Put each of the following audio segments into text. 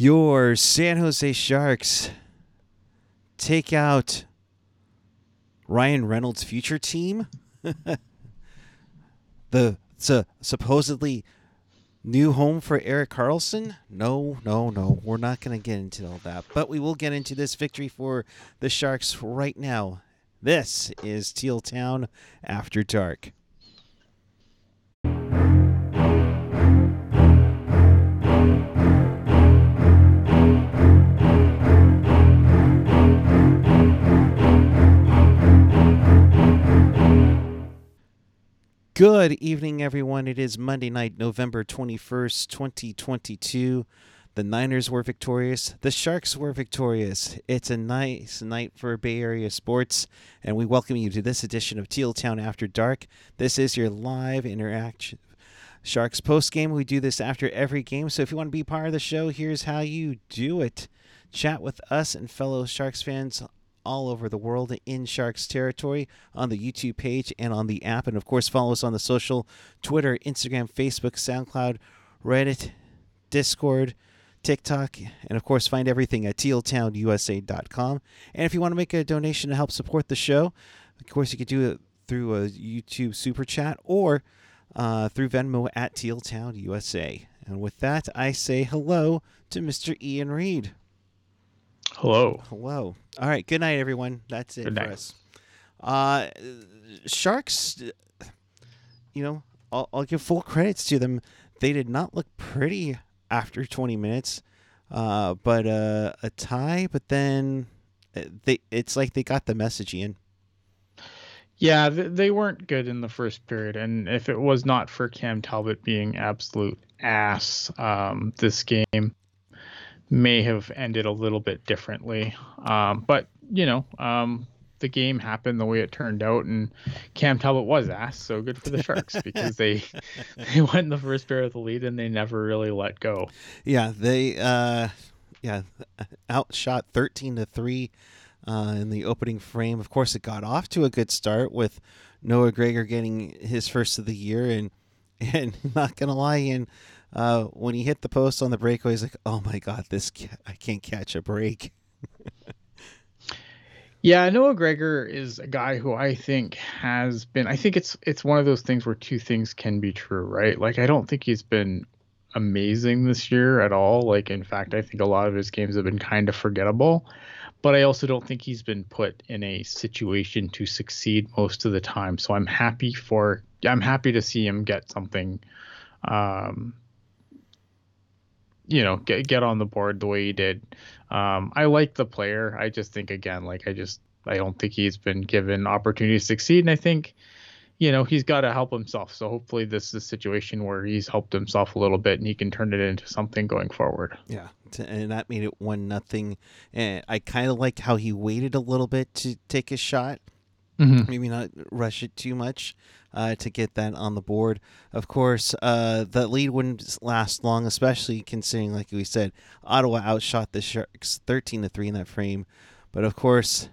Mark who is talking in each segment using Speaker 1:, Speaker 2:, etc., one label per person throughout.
Speaker 1: Your San Jose Sharks take out Ryan Reynolds' future team. the su- supposedly new home for Erik Karlsson? No, no, no. We're not going to get into all that. But we will get into this victory for the Sharks right now. This is Teal Town After Dark. Good evening, everyone. It is Monday night, November 21st, 2022. The Niners were victorious. The Sharks were victorious. It's a nice night for Bay Area sports, and we welcome you to this edition of Teal Town After Dark. This is your live interaction. Sharks post game. We do this after every game, so if you want to be part of the show, here's how you do it. Chat with us and fellow Sharks fans all over the world in Sharks territory on the YouTube page and on the app. And of course, follow us on the social Twitter, Instagram, Facebook, SoundCloud, Reddit, Discord, TikTok, and of course, find everything at tealtownusa.com. And if you want to make a donation to help support the show, of course, you could do it through a YouTube super chat or uh, through Venmo at tealtownusa. And with that, I say hello to Mr. Ian Reed.
Speaker 2: Hello.
Speaker 1: Hello. All right. Good night, everyone. That's it
Speaker 2: Good
Speaker 1: for
Speaker 2: night.
Speaker 1: us. Uh, Sharks, you know, I'll, I'll give full credits to them. They did not look pretty after 20 minutes, uh, but uh, a tie. But then uh, they, it's like they got the message in.
Speaker 2: Yeah, they weren't good in the first period, and if it was not for Cam Talbot being absolute ass, um, this game may have ended a little bit differently. Um, but you know, um, the game happened the way it turned out, and Cam Talbot was ass, so good for the Sharks because they they went in the first period of the lead and they never really let go.
Speaker 1: Yeah, they uh yeah, outshot 13 to 3 uh in the opening frame. Of course, it got off to a good start with Noah Gregor getting his first of the year and and not going to lie in uh when he hit the post on the breakaway he's like, "Oh my god, this ca- I can't catch a break."
Speaker 2: Yeah, Noah Gregor is a guy who I think has been. I think it's it's one of those things where two things can be true, right? Like I don't think he's been amazing this year at all. Like in fact, I think a lot of his games have been kind of forgettable. But I also don't think he's been put in a situation to succeed most of the time. So I'm happy for I'm happy to see him get something um you know, get get on the board the way he did. Um, I like the player. I just think again, like I just I don't think he's been given opportunity to succeed, and I think, you know, he's got to help himself. So hopefully, this is a situation where he's helped himself a little bit, and he can turn it into something going forward.
Speaker 1: Yeah, and that made it one nothing. And I kind of liked how he waited a little bit to take his shot.
Speaker 2: Mm-hmm.
Speaker 1: maybe not rush it too much uh, to get that on the board. Of course, uh, the lead wouldn't last long, especially considering, like we said, Ottawa outshot the Sharks thirteen to three in that frame. But of course,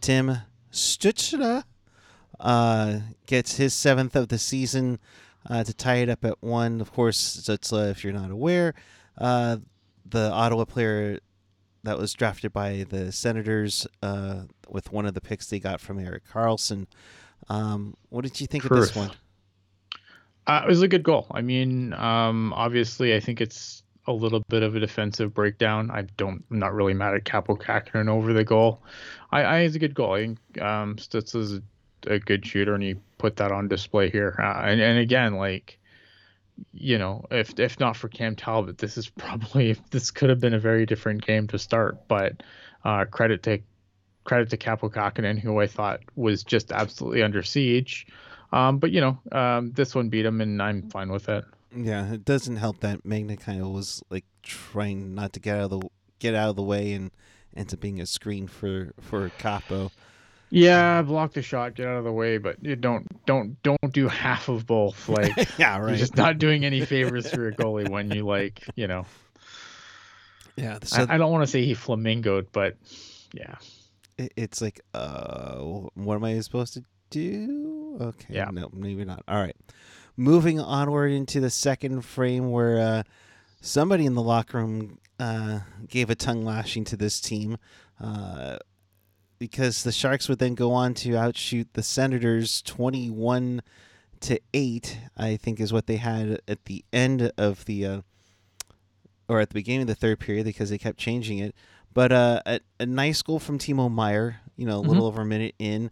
Speaker 1: Tim Stützle uh, gets his seventh of the season uh, to tie it up at one. Of course, if you're not aware, uh, the Ottawa player that was drafted by the Senators uh, with one of the picks they got from Erik Karlsson. Um, what did you think of this one?
Speaker 2: Uh, it was a good goal. I mean, um, obviously, I think it's a little bit of a defensive breakdown. I don't, I'm not really mad at Kaapo Kahkonen over the goal. I, I it's a good goal. I think um, Stutz is a, a good shooter, and he put that on display here. Uh, and and again, like, you know, if if not for Cam Talbot, this is probably this could have been a very different game to start. But uh, credit to credit to Kaapo Kahkonen, who I thought was just absolutely under siege. Um, but you know, um, this one beat him, and I'm fine with it.
Speaker 1: Yeah, it doesn't help that Magna kind of was like trying not to get out of the get out of the way and ends up being a screen for for Kaapo.
Speaker 2: Yeah, block the shot, get out of the way, but you don't don't don't do half of both. Like
Speaker 1: yeah,
Speaker 2: you're
Speaker 1: right.
Speaker 2: just not doing any favors for a goalie when you like, you know.
Speaker 1: yeah, so
Speaker 2: I, I don't want to say he flamingoed, but yeah,
Speaker 1: it- it's like, uh, what am I supposed to do? Okay,
Speaker 2: Yeah.
Speaker 1: no, maybe not. All right, moving onward into the second frame where uh, somebody in the locker room uh, gave a tongue lashing to this team uh, because the Sharks would then go on to outshoot the Senators 21 to 8, I think is what they had at the end of the uh, or at the beginning of the third period because they kept changing it. But uh, a, a nice goal from Timo Meier, you know, a little mm-hmm. over a minute in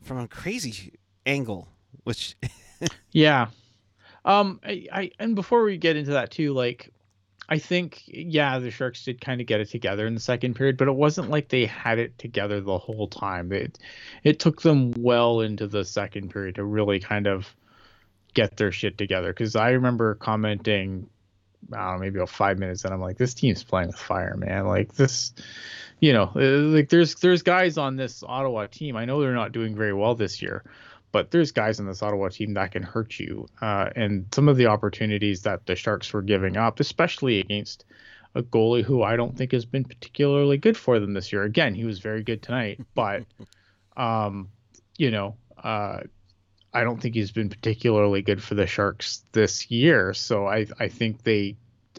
Speaker 1: from a crazy angle, which
Speaker 2: yeah. Um, I, I and before we get into that too, like I think yeah, the Sharks did kind of get it together in the second period, but it wasn't like they had it together the whole time. It it took them well into the second period to really kind of get their shit together. Because I remember commenting, I don't know, maybe about five minutes, and I'm like, this team's playing with fire, man. Like this, you know, uh, like there's there's guys on this Ottawa team. I know they're not doing very well this year, but there's guys in this Ottawa team that can hurt you. Uh, and some of the opportunities that the Sharks were giving up, especially against a goalie who I don't think has been particularly good for them this year. Again, he was very good tonight, but um, you know, uh, I don't think he's been particularly good for the Sharks this year. So I I think they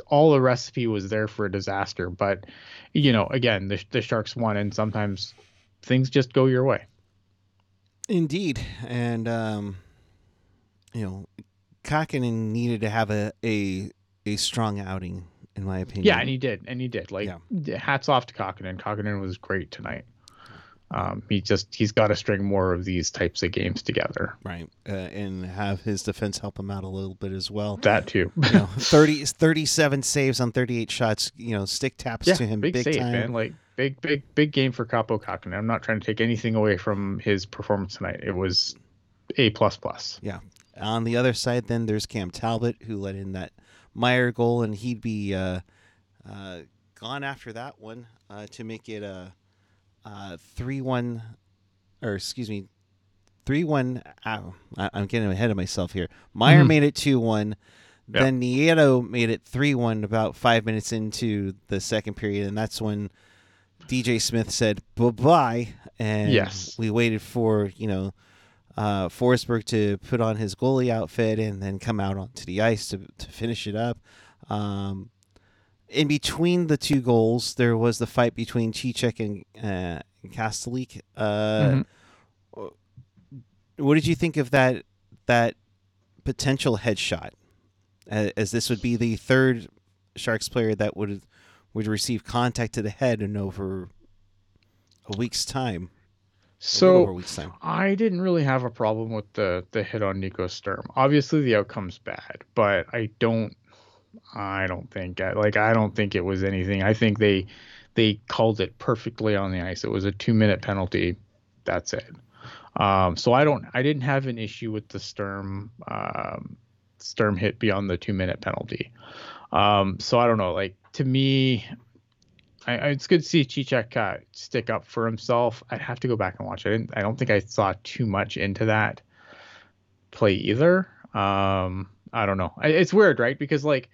Speaker 2: all the recipe was there for a disaster. But you know, again, the the Sharks won, and sometimes things just go your way.
Speaker 1: Indeed, and um, you know, Kahkonen needed to have a, a a strong outing, in my opinion.
Speaker 2: Yeah, and he did, and he did. Like, yeah. hats off to Kahkonen. Kahkonen was great tonight. Um, he just he's got to string more of these types of games together,
Speaker 1: right? Uh, and have his defense help him out a little bit as well.
Speaker 2: That too.
Speaker 1: you know, 30, 37 saves on thirty eight shots. You know, stick taps
Speaker 2: yeah,
Speaker 1: to him big,
Speaker 2: big
Speaker 1: save,
Speaker 2: time. man. Like big, big, big game for Kaapo Kahkonen. I'm not trying to take anything away from his performance tonight. It was a plus plus.
Speaker 1: Yeah. On the other side, then there's Cam Talbot who let in that Meier goal, and he'd be uh, uh, gone after that one uh, to make it a uh, three one, or excuse me, three one. Oh, I'm getting ahead of myself here. Meier mm-hmm. made it two one. Yep. Then Nieto made it three one about five minutes into the second period, and that's when DJ Smith said bye bye, and
Speaker 2: yes.
Speaker 1: we waited for you know uh, Forsberg to put on his goalie outfit and then come out onto the ice to to finish it up. Um, in between the two goals, there was the fight between Cicek and uh, Kastelic. Uh, mm-hmm. What did you think of that that potential headshot? As this would be the third Sharks player that would would receive contact to the head in over a week's time.
Speaker 2: So week's time. I didn't really have a problem with the the hit on Nico Sturm. Obviously, the outcome's bad, but I don't I don't think like I don't think it was anything. I think they they called it perfectly on the ice. It was a two minute penalty. That's it. Um, so I don't I didn't have an issue with the Sturm um, Sturm hit beyond the two minute penalty. Um, so I don't know. Like to me, I, it's good to see Cicek uh, stick up for himself. I'd have to go back and watch. I didn't. I don't think I saw too much into that play either. Um, I don't know. It's weird, right? Because like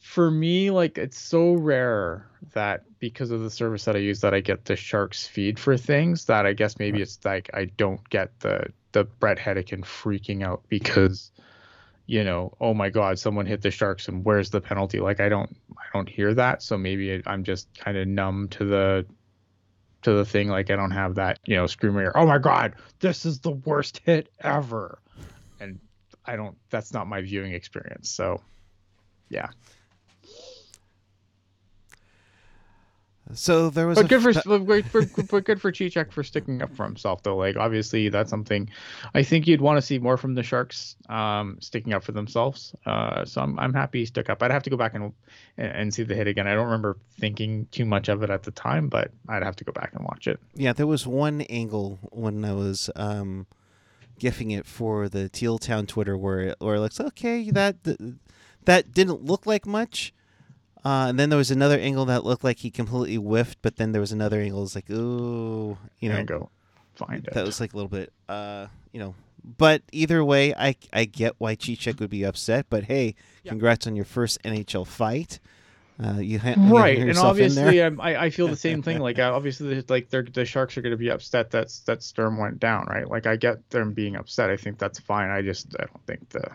Speaker 2: for me, like it's so rare that because of the service that I use that I get the Sharks feed for things that I guess maybe it's like I don't get the the Bret Hedican freaking out because you know, oh my God, someone hit the Sharks and where's the penalty? Like I don't I don't hear that, so maybe I'm just kind of numb to the to the thing. Like I don't have that you know screaming, oh my God, this is the worst hit ever, and I don't. That's not my viewing experience. So, yeah.
Speaker 1: So there was,
Speaker 2: but good for, for good for Cicek for sticking up for himself though. Like obviously that's something I think you'd want to see more from the Sharks, um, sticking up for themselves. Uh, so I'm I'm happy he stuck up. I'd have to go back and and see the hit again. I don't remember thinking too much of it at the time, but I'd have to go back and watch it.
Speaker 1: Yeah, there was one angle when I was um, gifting it for the Teal Town Twitter where it, where it looks okay that that didn't look like much. Uh, and then there was another angle that looked like he completely whiffed, but then there was another angle was like, ooh, you know,
Speaker 2: go find
Speaker 1: it. That was like a little bit, uh, you know. But either way, I I get why Cicek would be upset. But hey, yeah. congrats on your first NHL fight. Uh, you ha-
Speaker 2: right, you and obviously, I I feel the same thing. Like obviously, like the Sharks are going to be upset that that Sturm went down, right? Like I get them being upset. I think that's fine. I just I don't think the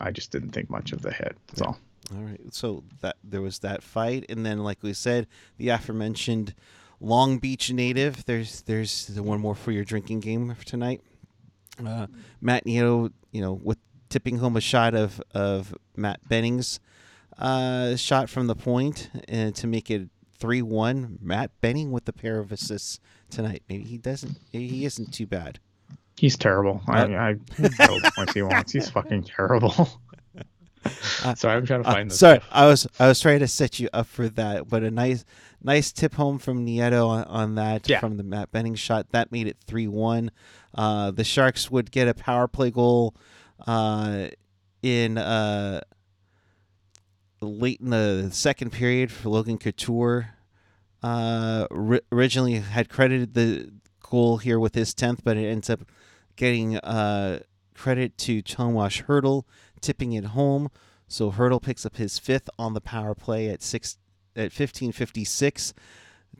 Speaker 2: I just didn't think much of the hit. That's yeah. all.
Speaker 1: All right. So that there was that fight, and then, like we said, the aforementioned Long Beach native. There's there's the one more for your drinking game for tonight. Uh, Matt Nieto, you know, with tipping home a shot of of Matt Benning's uh, shot from the point and to make it three one. Matt Benning with the pair of assists tonight. Maybe he doesn't. Maybe he isn't too bad.
Speaker 2: He's terrible. I, I no points he wants. He's fucking terrible. Uh, sorry, I'm trying to find
Speaker 1: uh,
Speaker 2: this.
Speaker 1: Sorry, stuff. I was I was trying to set you up for that, but a nice nice tip home from Nieto on, on that
Speaker 2: yeah.
Speaker 1: from the Matt Benning shot that made it three one. Uh, the Sharks would get a power play goal uh, in uh, late in the second period for Logan Couture. Uh, ri- originally had credited the goal here with his tenth, but it ends up getting uh, credit to Tomas Hertl, tipping it home. So Hertl picks up his fifth on the power play at six at fifteen fifty six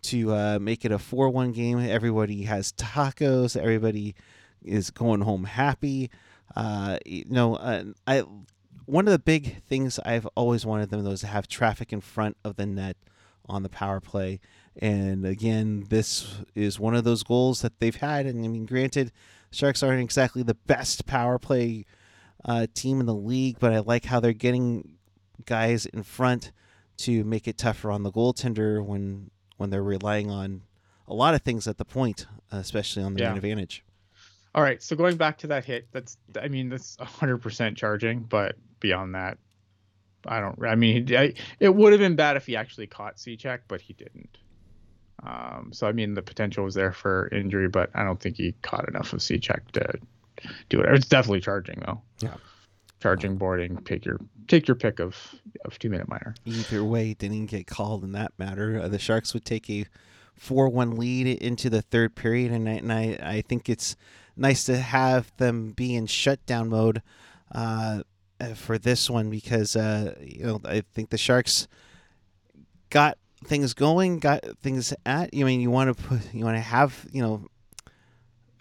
Speaker 1: to uh, make it a four one game. Everybody has tacos. Everybody is going home happy. Uh, you know, I one of the big things I've always wanted them was to have traffic in front of the net on the power play. And again, this is one of those goals that they've had. And I mean, granted, Sharks aren't exactly the best power play uh, team in the league, but I like how they're getting guys in front to make it tougher on the goaltender when when they're relying on a lot of things at the point, especially on the yeah. man advantage.
Speaker 2: All right, so going back to that hit, that's I mean that's 100% charging, but beyond that, I don't. I mean, I, it would have been bad if he actually caught Cicek, but he didn't. Um, so I mean, the potential was there for injury, but I don't think he caught enough of Cicek to do it. It's definitely charging though.
Speaker 1: Yeah.
Speaker 2: Charging, boarding, take your take your pick of of two minute minor.
Speaker 1: Either way, didn't get called in that matter. Uh, the Sharks would take a four one lead into the third period, and I, and I I think it's nice to have them be in shutdown mode uh, for this one because uh, you know I think the Sharks got things going, got things at. You I mean you want to put you want to have you know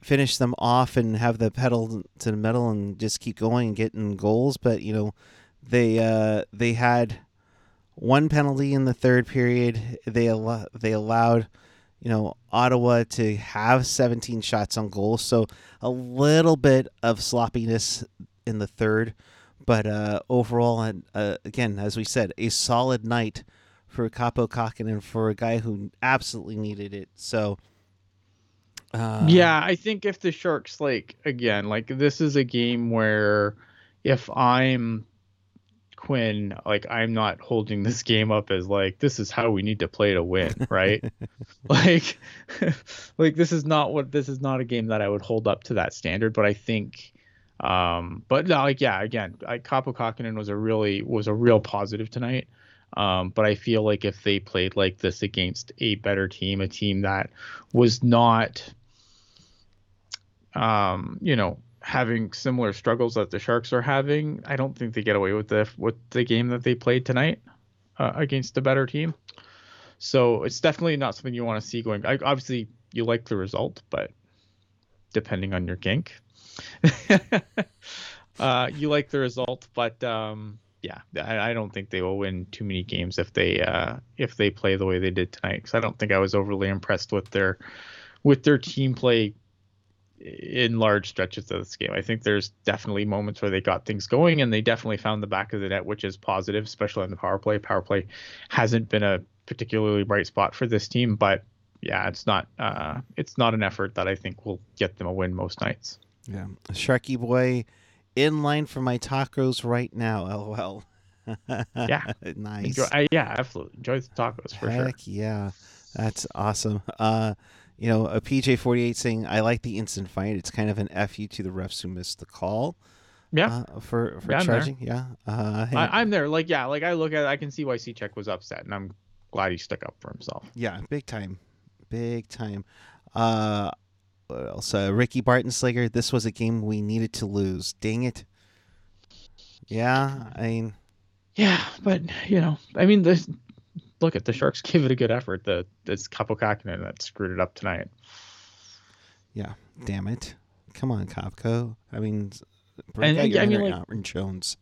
Speaker 1: finish them off and have the pedal to the metal and just keep going and getting goals, but you know they uh, they had one penalty in the third period. They al- they allowed you know, Ottawa to have 17 shots on goal. So a little bit of sloppiness in the third. But uh, overall, and uh, again, as we said, a solid night for Kaapo Kahkonen for a guy who absolutely needed it. So.
Speaker 2: Uh, yeah, I think if the Sharks, like, again, like, this is a game where if I'm Quinn, like I'm not holding this game up as like this is how we need to play to win, right? like like this is not what this is not a game that I would hold up to that standard, but I think um but like yeah, again, Kaapo Kahkonen was a really was a real positive tonight. Um, but I feel like if they played like this against a better team, a team that was not um, you know, having similar struggles that the Sharks are having, I don't think they get away with the with the game that they played tonight uh, against a better team. So it's definitely not something you want to see going. I, obviously, you like the result, but depending on your kink, uh, you like the result. But um, yeah, I, I, don't think they will win too many games if they uh, if they play the way they did tonight. Because I don't think I was overly impressed with their with their team play in large stretches of this game. I think there's definitely moments where they got things going and they definitely found the back of the net, which is positive, especially on the power play. Power play hasn't been a particularly bright spot for this team, but yeah, it's not uh, it's not an effort that I think will get them a win most nights.
Speaker 1: Yeah, Sharky boy, in line for my tacos right now. LOL.
Speaker 2: yeah,
Speaker 1: nice.
Speaker 2: Enjoy, uh, yeah, absolutely. Enjoy the tacos for
Speaker 1: Heck
Speaker 2: sure.
Speaker 1: Yeah, that's awesome. Uh, you know, a PJ48 saying, I like the instant fight. It's kind of an FU to the refs who missed the call.
Speaker 2: Yeah.
Speaker 1: Uh, for for
Speaker 2: yeah,
Speaker 1: charging. Yeah. Uh,
Speaker 2: hey. I, am there. Like, yeah, like I look at it, I can see why Cicek was upset, and I'm glad he stuck up for himself.
Speaker 1: Yeah, big time. Big time. Uh, what else? Uh, Ricky Bartenslinger, this was a game we needed to lose. Dang it. Yeah, I mean.
Speaker 2: Yeah, but, you know, I mean, this look at the Sharks give it a good effort. The it's Kaapo Kahkonen that screwed it up tonight.
Speaker 1: Yeah, damn it! Come on, Kopko. I mean,
Speaker 2: and, I mean, like,
Speaker 1: Jones.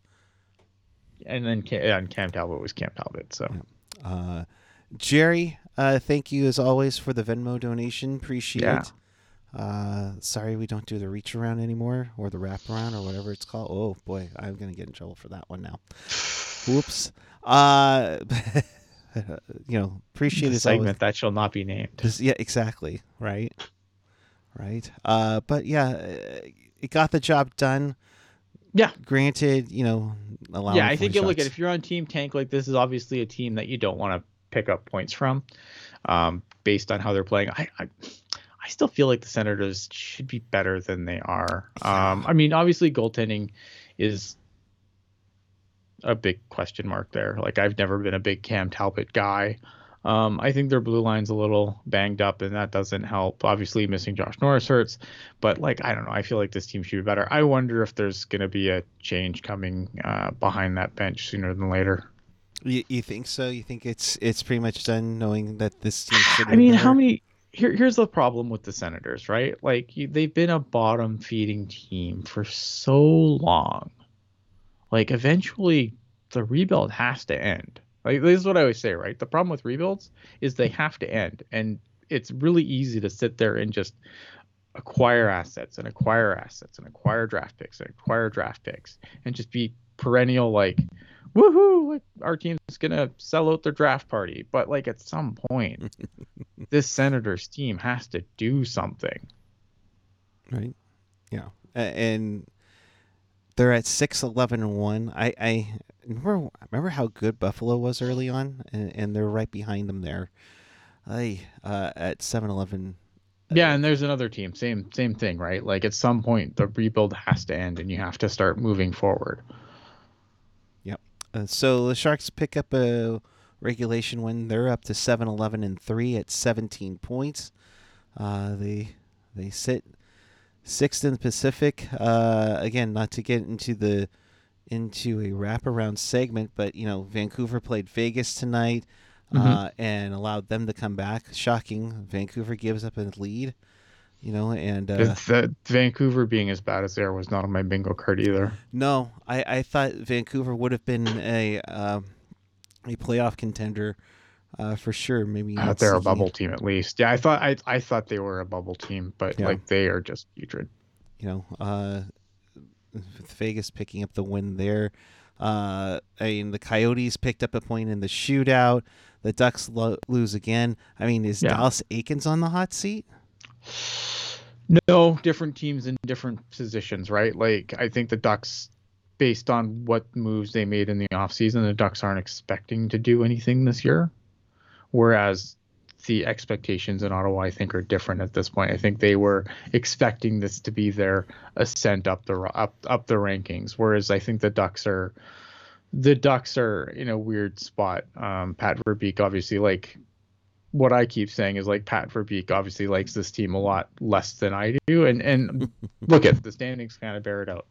Speaker 2: and then and Cam Talbot was Cam Talbot. So,
Speaker 1: uh, Jerry, uh, thank you as always for the Venmo donation. Appreciate
Speaker 2: Yeah.
Speaker 1: it. Uh, sorry we don't do the reach around anymore or the wrap around or whatever it's called. Oh boy, I'm gonna get in trouble for that one now. Whoops. Uh, you know, appreciate
Speaker 2: the
Speaker 1: it. always.
Speaker 2: segment that shall not be named.
Speaker 1: Yeah, exactly. Right. Right. Uh, but yeah, uh, it got the job done.
Speaker 2: Yeah.
Speaker 1: Granted, you know,
Speaker 2: yeah, I think you look at if you're on Team Tank, like this is obviously a team that you don't want to pick up points from, um, based on how they're playing. I, I, I still feel like the Senators should be better than they are. Um, I mean, obviously goaltending is a big question mark there. Like I've never been a big Cam Talbot guy. Um, I think their blue line's a little banged up, and that doesn't help. Obviously, missing Josh Norris hurts, but like I don't know. I feel like this team should be better. I wonder if there's going to be a change coming uh, behind that bench sooner than later.
Speaker 1: You, you think so? You think it's it's pretty much done, knowing that this team should.
Speaker 2: I mean, how many? Here, here's the problem with the Senators, right? Like you, they've been a bottom feeding team for so long. Like eventually, the rebuild has to end. Like this is what I always say, right? The problem with rebuilds is they have to end, and it's really easy to sit there and just acquire assets and acquire assets and acquire draft picks and acquire draft picks and just be perennial like woohoo like our team's gonna sell out their draft party but like at some point this senators team has to do something
Speaker 1: right? Yeah, and they're at six eleven and one. I I remember remember how good Buffalo was early on, and, and they're right behind them there. I uh, at seven eleven.
Speaker 2: yeah and there's another team same same thing right like at some point the rebuild has to end and you have to start moving forward
Speaker 1: Uh, so the Sharks pick up a regulation win. They're up to 7-11 and 3 at 17 points. Uh, they they sit sixth in the Pacific. Uh, again, not to get into the into a wraparound segment, but you know, Vancouver played Vegas tonight uh, and allowed them to come back. Shocking. Vancouver gives up a lead. You know, and uh,
Speaker 2: that vancouver being as bad as they are was not on my bingo card either
Speaker 1: No, I, I thought Vancouver would have been a um, a playoff contender uh, for sure. Maybe
Speaker 2: thought they're a bubble team at least yeah i thought i, I thought they were a bubble team but
Speaker 1: Yeah.
Speaker 2: like they are just putrid
Speaker 1: You know, uh, with Vegas picking up the win there. Uh, I mean, the Coyotes picked up a point in the shootout. The Ducks lo- lose again. I mean, is
Speaker 2: Yeah.
Speaker 1: Dallas Eakins on the hot seat?
Speaker 2: No, different teams in different positions, right? Like I think the Ducks based on what moves they made in the offseason, the Ducks aren't expecting to do anything this year. Whereas the expectations in Ottawa I think are different at this point. I think they were expecting this to be their ascent up the up up the rankings whereas I think the Ducks are the Ducks are in a weird spot. Um, Pat Verbeek obviously like what I keep saying is like Pat Verbeek obviously likes this team a lot less than I do, and and look at the standings kind of bear it out.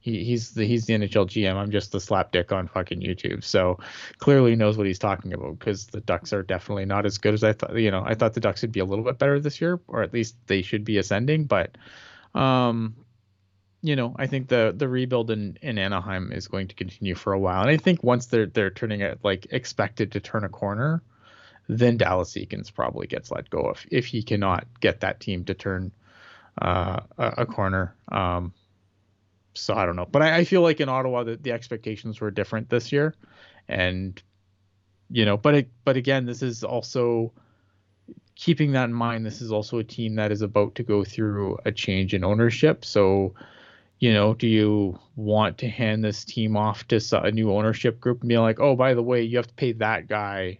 Speaker 2: He, he's the he's the NHL GM. I'm just the slapdick on fucking YouTube. So clearly knows what he's talking about because the Ducks are definitely not as good as I thought. You know, I thought the Ducks would be a little bit better this year, or at least they should be ascending. But, um, you know, I think the the rebuild in, in Anaheim is going to continue for a while, and I think once they're they're turning it like expected to turn a corner, then Dallas Eakins probably gets let go if if he cannot get that team to turn uh, a, a corner. Um, so I don't know, but I, I feel like in Ottawa the, the expectations were different this year, and you know, but it, but again, this is also keeping that in mind. This is also a team that is about to go through a change in ownership. So, you know, do you want to hand this team off to a new ownership group and be like, oh, by the way, you have to pay that guy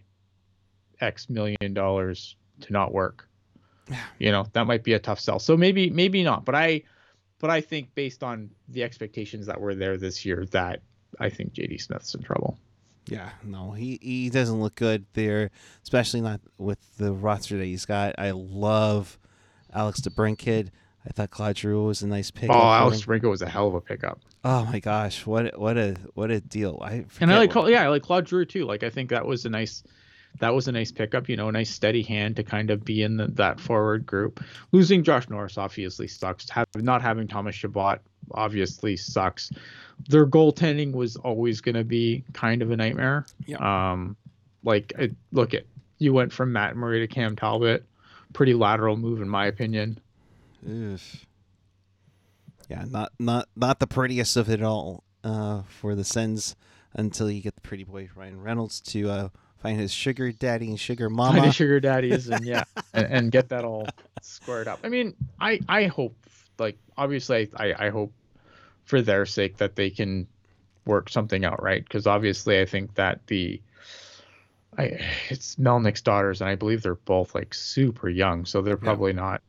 Speaker 2: X million dollars to not work? You know, that might be a tough sell. So maybe, maybe not. But I, but I think based on the expectations that were there this year, that I think JD Smith's in trouble.
Speaker 1: Yeah, no, he he doesn't look good there, especially not with the roster that he's got. I love Alex DeBrincat. I thought Claude Giroux was a nice pick.
Speaker 2: Oh, Alex Brinko was a hell of a pickup.
Speaker 1: Oh my gosh, what what a what a deal! I
Speaker 2: and I like
Speaker 1: what-
Speaker 2: yeah, I like Claude Giroux too. Like I think that was a nice that was a nice pickup. You know, a nice steady hand to kind of be in the, that forward group. Losing Josh Norris obviously sucks. Have, not having Thomas Chabot obviously sucks. Their goaltending was always going to be kind of a nightmare.
Speaker 1: Yeah.
Speaker 2: Um, like it, look at you went from Matt Murray to Cam Talbot, pretty lateral move in my opinion.
Speaker 1: Oof. Yeah, not not not the prettiest of it all uh, for the Sens until you get the pretty boy Ryan Reynolds to uh, find his sugar daddy and sugar mama.
Speaker 2: Find his sugar daddies and yeah, and, and get that all squared up. I mean, I I hope like obviously I I hope for their sake that they can work something out right because obviously I think that the I it's Melnyk's daughters and I believe they're both like super young so they're probably yeah. not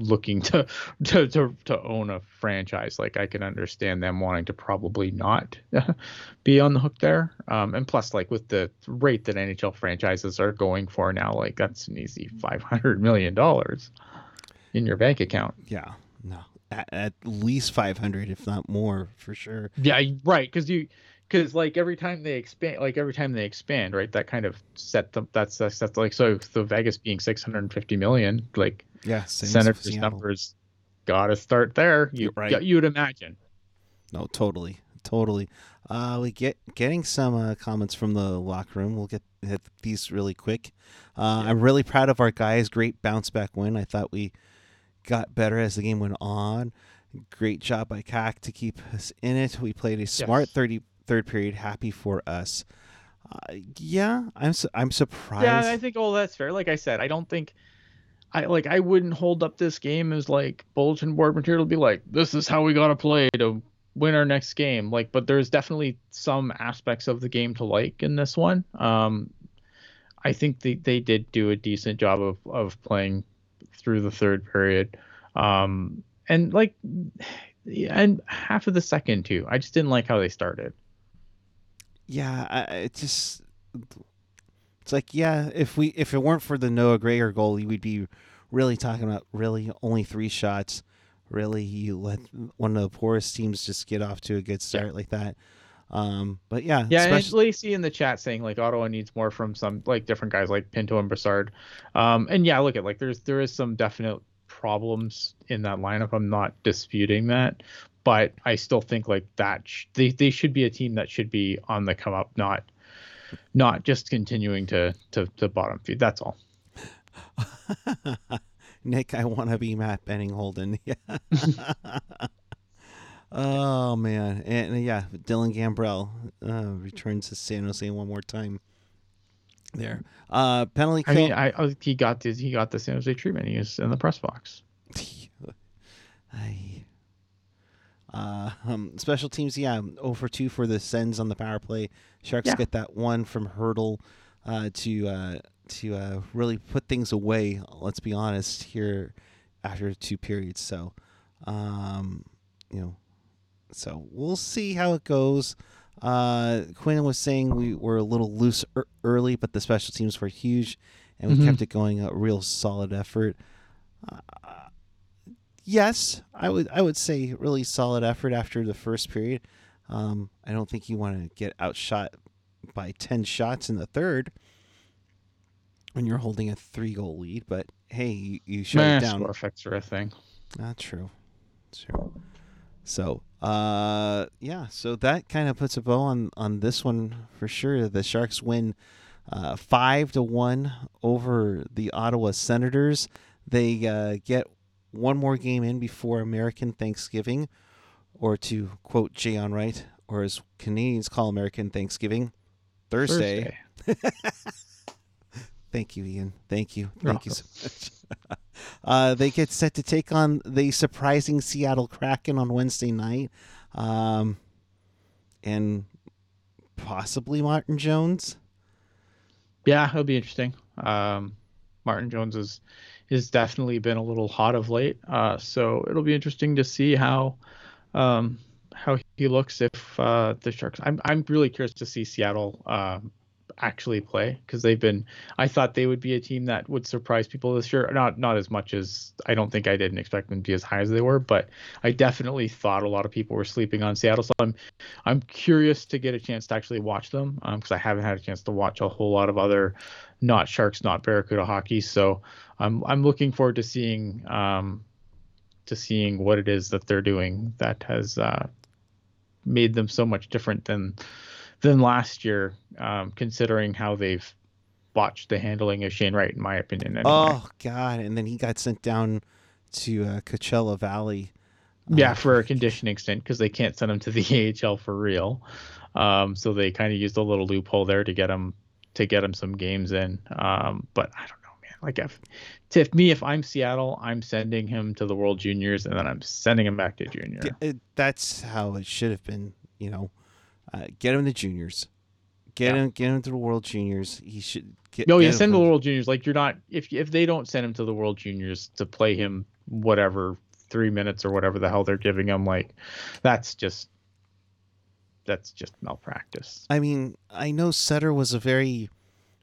Speaker 2: looking to, to to to own a franchise. Like i can understand them wanting to probably not be on the hook there. Um, and plus like with the rate that nhl franchises are going for now like that's an easy 500 million dollars in your bank account.
Speaker 1: Yeah no at, at least 500 if not more for sure.
Speaker 2: Yeah right because you because like every time they expand like every time they expand right that kind of set them that's that's, that's like so the vegas being 650 million like
Speaker 1: yeah,
Speaker 2: Senators numbers got to start there. You right. you'd imagine.
Speaker 1: No, totally, totally. Uh, we get getting some uh, comments from the locker room. We'll get hit these really quick. Uh, yeah. I'm really proud of our guys. Great bounce back win. I thought we got better as the game went on. Great job by CAC to keep us in it. We played a smart yes. 30, third period. Happy for us. Uh, yeah, I'm su- I'm surprised.
Speaker 2: Yeah, I think all that's fair. Like I said, I don't think I like I wouldn't hold up this game as like bulletin board material to be like this is how we gotta play to win our next game. Like, but there's definitely some aspects of the game to like in this one. Um, I think they, they did do a decent job of of playing through the third period. Um, and like, and half of the second too. I just didn't like how they started.
Speaker 1: Yeah, I, it just it's like, yeah, if we if it weren't for the Noah Gregor goal, we'd be really talking about really only three shots. Really, you let one of the poorest teams just get off to a good start yeah. like that. Um, but yeah,
Speaker 2: yeah. Especially... And Lacey in the chat saying like Ottawa needs more from some like different guys like Pinto and Brassard. Um, and yeah, look at like there's there is some definite problems in that lineup. I'm not disputing that, but I still think like that sh- they they should be a team that should be on the come up, not not just continuing to to, to bottom feed. That's all.
Speaker 1: Nick, I want to be Matt Benning Holden. Yeah. oh man, and yeah, Dylan Gambrell uh, returns to San Jose one more time. There, uh, penalty.
Speaker 2: I mean, I, I, he got the he got the San Jose treatment. He was in the press box.
Speaker 1: I, uh, um, special teams, yeah, 0 for 2 for the Sens on the power play. Sharks yeah. get that one from Hertl uh, to uh, to uh, really put things away. Let's be honest here after two periods. So, um, you know, so we'll see how it goes. Uh, Quinn was saying we were a little loose er- early, but the special teams were huge, and we mm-hmm. kept it going. A real solid effort. Yes, I would I would say really solid effort after the first period. Um, I don't think you want to get outshot by ten shots in the third when you're holding a three goal lead. But hey, you, you shut it down.
Speaker 2: Score effects are a thing.
Speaker 1: Not true. True. So, uh, yeah. So that kind of puts a bow on on this one for sure. The Sharks win uh, five to one over the Ottawa Senators. They uh, get one more game in before American Thanksgiving, or to quote Jay Onrait, or as Canadians call American Thanksgiving, Thursday. Thursday. Thank you, Ian. Thank you. Thank you so much. uh, they get set to take on the surprising Seattle Kraken on Wednesday night. Um, and possibly Martin Jones.
Speaker 2: Yeah, it'll be interesting. Um, Martin Jones is has definitely been a little hot of late. Uh, so it'll be interesting to see how um, how he looks if uh, the Sharks. I'm I'm really curious to see Seattle um, actually play because they've been. I thought they would be a team that would surprise people this year. Not not as much as I don't think I didn't expect them to be as high as they were, but I definitely thought a lot of people were sleeping on Seattle. So I'm I'm curious to get a chance to actually watch them because um, I haven't had a chance to watch a whole lot of other not Sharks, not Barracuda hockey. So I'm I'm looking forward to seeing um, to seeing what it is that they're doing that has uh, made them so much different than than last year, um, considering how they've botched the handling of Shane Wright, in my opinion. Anyway.
Speaker 1: Oh God! And then he got sent down to uh, Coachella Valley.
Speaker 2: Yeah,
Speaker 1: Uh,
Speaker 2: for a conditioning stint because they can't send him to the AHL for real. Um, so they kind of used a little loophole there to get him to get him some games in. Um, but I don't know, man. Like if, if me, if I'm Seattle, I'm sending him to the World Juniors and then I'm sending him back to junior.
Speaker 1: it, that's how it should have been. You know, uh, get him the juniors. Get
Speaker 2: Yeah.
Speaker 1: him, get him to the World Juniors. He should get.
Speaker 2: No,
Speaker 1: get
Speaker 2: yeah,
Speaker 1: him
Speaker 2: send him to the World Juniors. Like you're not if if they don't send him to the World Juniors to play him whatever three minutes or whatever the hell they're giving him, like that's just that's just malpractice.
Speaker 1: I mean, I know Sutter was a very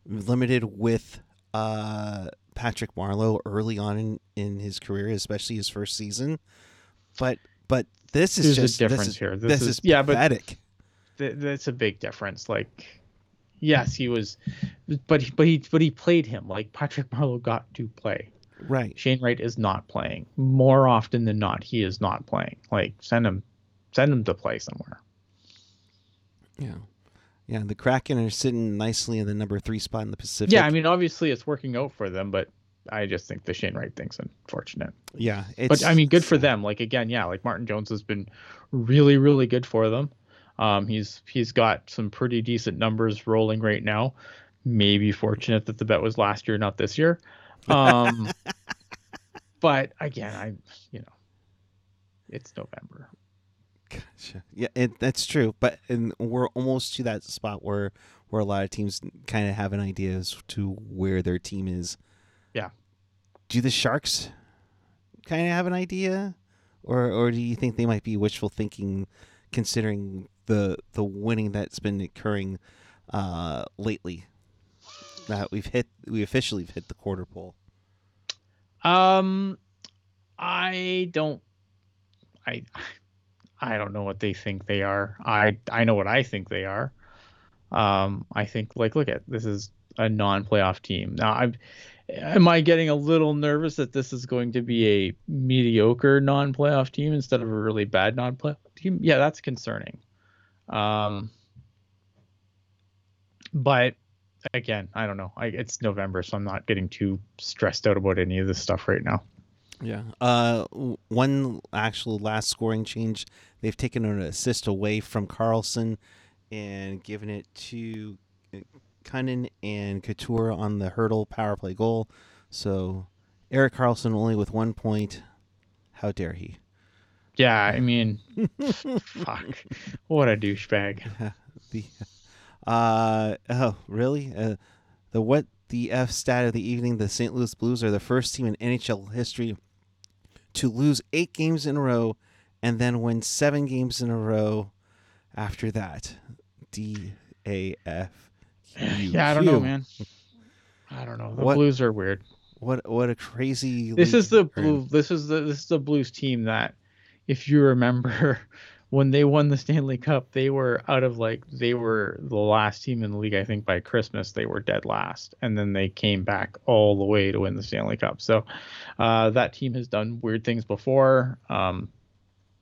Speaker 1: limited with uh, Patrick Marleau early on in, in his career, especially his first season. But but this is
Speaker 2: There's
Speaker 1: just
Speaker 2: a difference
Speaker 1: this is,
Speaker 2: here.
Speaker 1: This,
Speaker 2: This,
Speaker 1: is,
Speaker 2: is, yeah, but. Th- that's a big difference. Like, yes, he was, but he- but he but he played him. Like Patrick Marleau got to play.
Speaker 1: right.
Speaker 2: Shane Wright is not playing. More often than not, he is not playing. Like send him, send him to play somewhere.
Speaker 1: Yeah. Yeah, the Kraken are sitting nicely in the number three spot in the Pacific.
Speaker 2: Yeah, I mean, obviously it's working out for them, but I just think the Shane Wright thing's unfortunate.
Speaker 1: yeah. It's,
Speaker 2: but I mean, good for them. Like again, yeah, like Martin Jones has been really, really good for them. Um, he's he's got some pretty decent numbers rolling right now. Maybe fortunate that the bet was last year, not this year. Um, but again, I you know, it's November.
Speaker 1: Gotcha. Yeah, it, that's true. But and we're almost to that spot where where a lot of teams kind of have an idea as to where their team is.
Speaker 2: Yeah.
Speaker 1: Do the Sharks kind of have an idea, or or do you think they might be wishful thinking, considering the the winning that's been occurring uh, lately? That we've hit, we officially hit the quarter pole.
Speaker 2: Um, I don't, I, I don't know what they think they are. I I know what I think they are. Um, I think like look at this is a non-playoff team. Now I'm, am I getting a little nervous that this is going to be a mediocre non-playoff team instead of a really bad non-playoff team? Yeah, that's concerning. Um, but again, I don't know. I, it's November, so I'm not getting too stressed out about any of this stuff right now.
Speaker 1: Yeah. Uh, one actual last scoring change. They've taken an assist away from Karlsson and given it to uh, Kunin and Couture on the Hertl power play goal. So Erik Karlsson only with one point. How dare he?
Speaker 2: Yeah, I mean, fuck, what a douchebag.
Speaker 1: the uh oh really uh the what the f stat of the evening the st louis blues are the first team in nhl history to lose eight games in a row and then win seven games in a row after that d a f
Speaker 2: Yeah, I don't know, man. I don't know. The
Speaker 1: What-
Speaker 2: Blues are weird.
Speaker 1: what what a crazy
Speaker 2: This is the blue. This is the this is the Blues team that, if you remember, when they won the Stanley Cup, they were out of like they were the last team in the league. I think by Christmas they were dead last, and then they came back all the way to win the Stanley Cup. So, uh, that team has done weird things before. Um,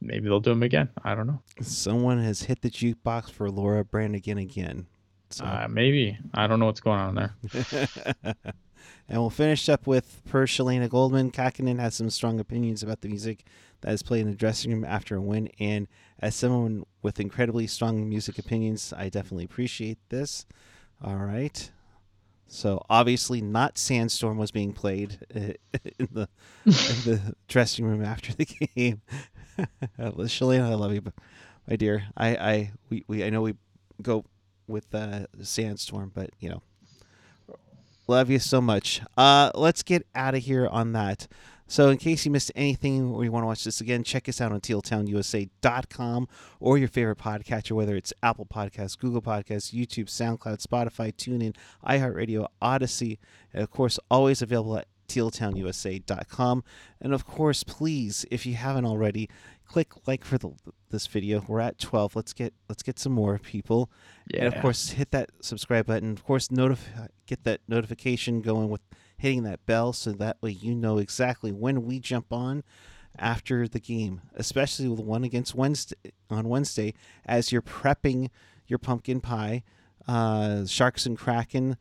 Speaker 2: maybe they'll do them again. I don't know.
Speaker 1: someone has hit the jukebox for laura branigan again so
Speaker 2: Uh, maybe I don't know what's going on there.
Speaker 1: and we'll finish up with per Shalana Goldman. Kahkonen has some strong opinions about the music that is played in the dressing room after a win. And as someone with incredibly strong music opinions, I definitely appreciate this. All right. So obviously, not "Sandstorm" was being played uh, in the in the dressing room after the game. Shalana, I love you, but my dear. I, I, we, we, I know we go with uh, "Sandstorm," but you know, Love you so much. Uh, let's get out of here on that. So, in case you missed anything or you want to watch this again, check us out on tealtownusa.com or your favorite podcatcher, whether it's Apple Podcasts, Google Podcasts, YouTube, SoundCloud, Spotify, TuneIn, iHeartRadio, Odyssey, and of course, always available at tealtownusa.com. And of course, please, if you haven't already, click like for the, this video. We're at 12. Let's get let's get some more people. Yeah. And of course, hit that subscribe button. Of course, notify get that notification going with hitting that bell so that way you know exactly when we jump on. after the game, especially with one against Wednesday on Wednesday, as you're prepping your pumpkin pie. Uh, Sharks and Kraken.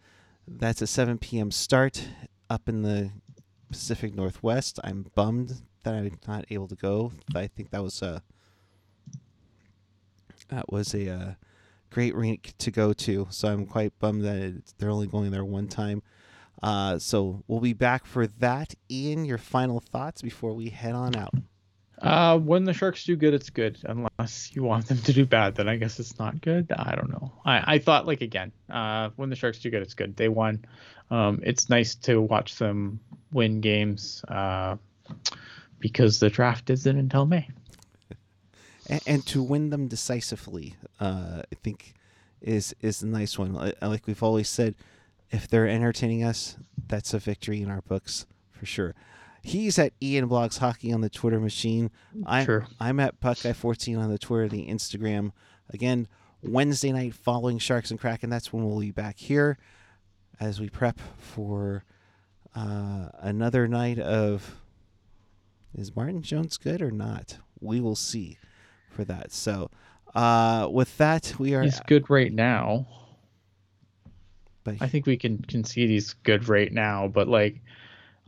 Speaker 1: That's a 7 p.m. start up in the Pacific Northwest. I'm bummed that I'm not able to go. I think that was a that was a uh, great rink to go to. So I'm quite bummed that it, they're only going there one time. Uh, so we'll be back for that. Ian, your final thoughts before we head on out.
Speaker 2: Uh, when the Sharks do good, it's good. Unless you want them to do bad, then I guess it's not good. I don't know. I, I thought like again, uh, when the Sharks do good, it's good. They won. Um, it's nice to watch them win games. Uh, because the draft isn't until May.
Speaker 1: And, and to win them decisively, uh, I think is is a nice one. Like we've always said, if they're entertaining us, that's a victory in our books for sure. He's at Ian Blogs Hockey on the Twitter machine. I'm,
Speaker 2: sure.
Speaker 1: I'm at Buckeye14 on the Twitter, the Instagram. Again, Wednesday night following Sharks and Kraken. That's when we'll be back here as we prep for uh, another night of. Is Martin Jones good or not? We will see for that. So, uh, with that, we are.
Speaker 2: He's good right now.
Speaker 1: But
Speaker 2: I think we can concede he's good right now. But like,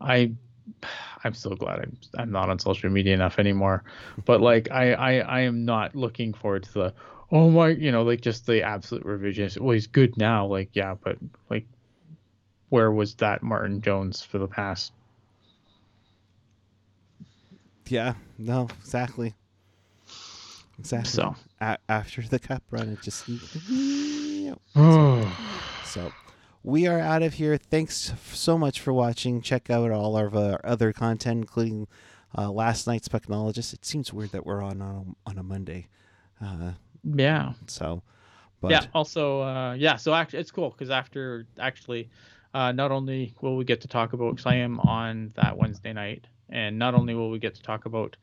Speaker 2: I, I'm so glad I'm I'm not on social media enough anymore. But like, I I I am not looking forward to the oh my you know like just the absolute revisionist. Well, he's good now. Like yeah, but like, where was that Martin Jones for the past?
Speaker 1: Yeah. No. Exactly. Exactly.
Speaker 2: So
Speaker 1: A- after the cup run, it just. So we are out of here. Thanks so much for watching. Check out all of our other content, including uh, last night's Pucknologist. It seems weird that we're on on a, on a Monday. Uh,
Speaker 2: yeah.
Speaker 1: so, but
Speaker 2: yeah. Also, uh, yeah. So actually, it's cool because after actually, uh, not only will we get to talk about Slam on that Wednesday night, and not only will we get to talk about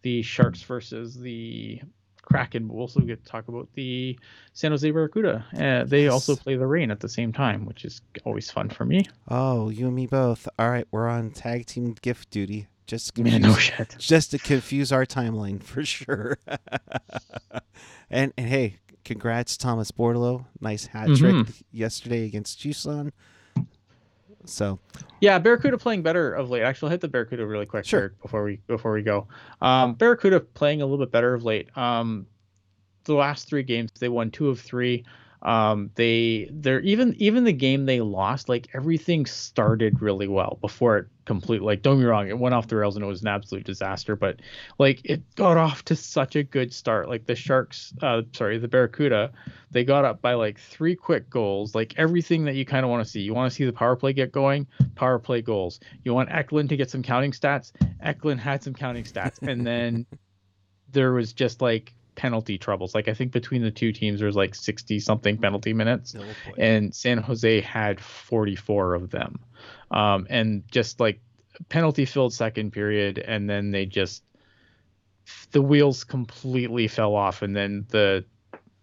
Speaker 2: the Sharks versus the Kraken, but we'll also get to talk about the San Jose Barracuda. Uh, they
Speaker 1: Yes.
Speaker 2: also play the Reign at the same time, which is always fun for me.
Speaker 1: oh, you and me both. All right, we're on tag team gift duty. Just to confuse,
Speaker 2: no shit.
Speaker 1: just to confuse our timeline for sure. and and hey, congrats Thomas Bordeleau. Nice hat trick
Speaker 2: Mhm.
Speaker 1: yesterday against Tucson. So
Speaker 2: Yeah, Barracuda playing better of late. Actually, I'll hit the Barracuda really quick
Speaker 1: Sure.
Speaker 2: here before we before we go. Um, Barracuda playing a little bit better of late. Um, the last three games they won two of three. Um, they they're even even the game they lost, like everything started really well before it complete. Like don't be wrong, it went off the rails and it was an absolute disaster. But like it got off to such a good start. Like the Sharks, uh, sorry, the Barracuda, they got up by like three quick goals. Like everything that you kind of want to see. You want to see the power play get going, power play goals. You want Eklund to get some counting stats. Eklund had some counting stats, and then there was just like penalty troubles. Like I think between the two teams, there's like 60 something penalty minutes, and San Jose had 44 of them, um, and just like penalty filled second period, and then they just the wheels completely fell off, and then the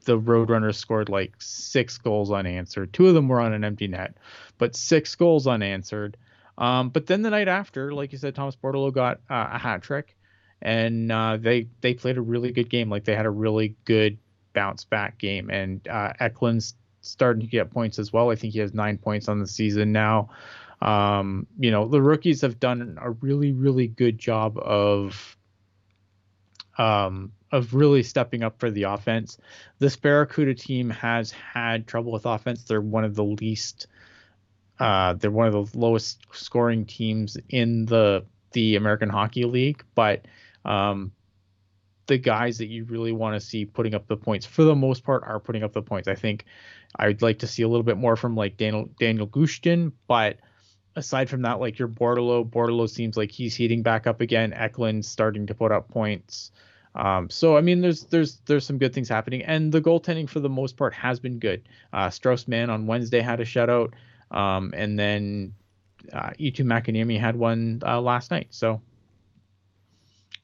Speaker 2: the Roadrunners scored like six goals unanswered. Two of them were on an empty net, but six goals unanswered. Um, but then the night after, like you said, Thomas Bordeleau got uh, a hat trick, and uh, they they played a really good game. Like they had a really good bounce back game, and uh, Eklund's starting to get points as well. I think he has nine points on the season now. Um, you know, the rookies have done a really really good job of um, of really stepping up for the offense. This Barracuda team has had trouble with offense. They're one of the least, uh, they're one of the lowest scoring teams in the the American Hockey League. But um, the guys that you really want to see putting up the points, for the most part, are putting up the points. I think I'd like to see a little bit more from like Daniel Daniel Gushchin, but aside from that, like your Bordeleau, Bordeleau seems like he's heating back up again. Eklund's starting to put up points. Um, so I mean, there's there's there's some good things happening, and the goaltending for the most part has been good. Uh, Strauss Mann on Wednesday had a shutout, um, and then uh, Eetu Makiniemi had one uh, last night. So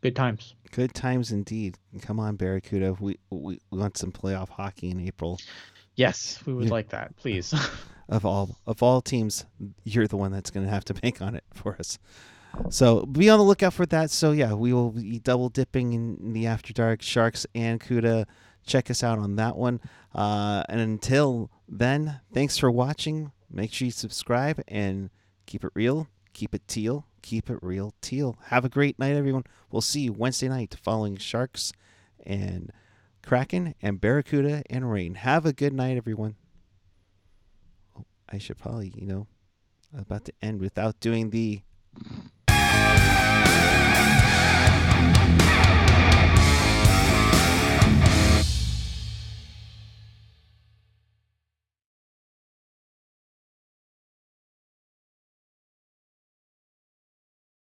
Speaker 2: good times.
Speaker 1: Good times indeed. Come on, Barracuda. We, we we want some playoff hockey in April.
Speaker 2: Yes, we would
Speaker 1: Yeah.
Speaker 2: like that, please.
Speaker 1: Of all of all teams, you're the one that's going to have to bank on it for us. So be on the lookout for that. So yeah, we will be double dipping in the After Dark Sharks and Cuda. Check us out on that one. Uh, and until then, thanks for watching. Make sure you subscribe and keep it real, keep it teal, keep it real teal. Have a great night, everyone. We'll see you Wednesday night following Sharks and Kraken and Barracuda and Reign. Have a good night, everyone. Oh, I should probably, you know, I'm about to end without doing the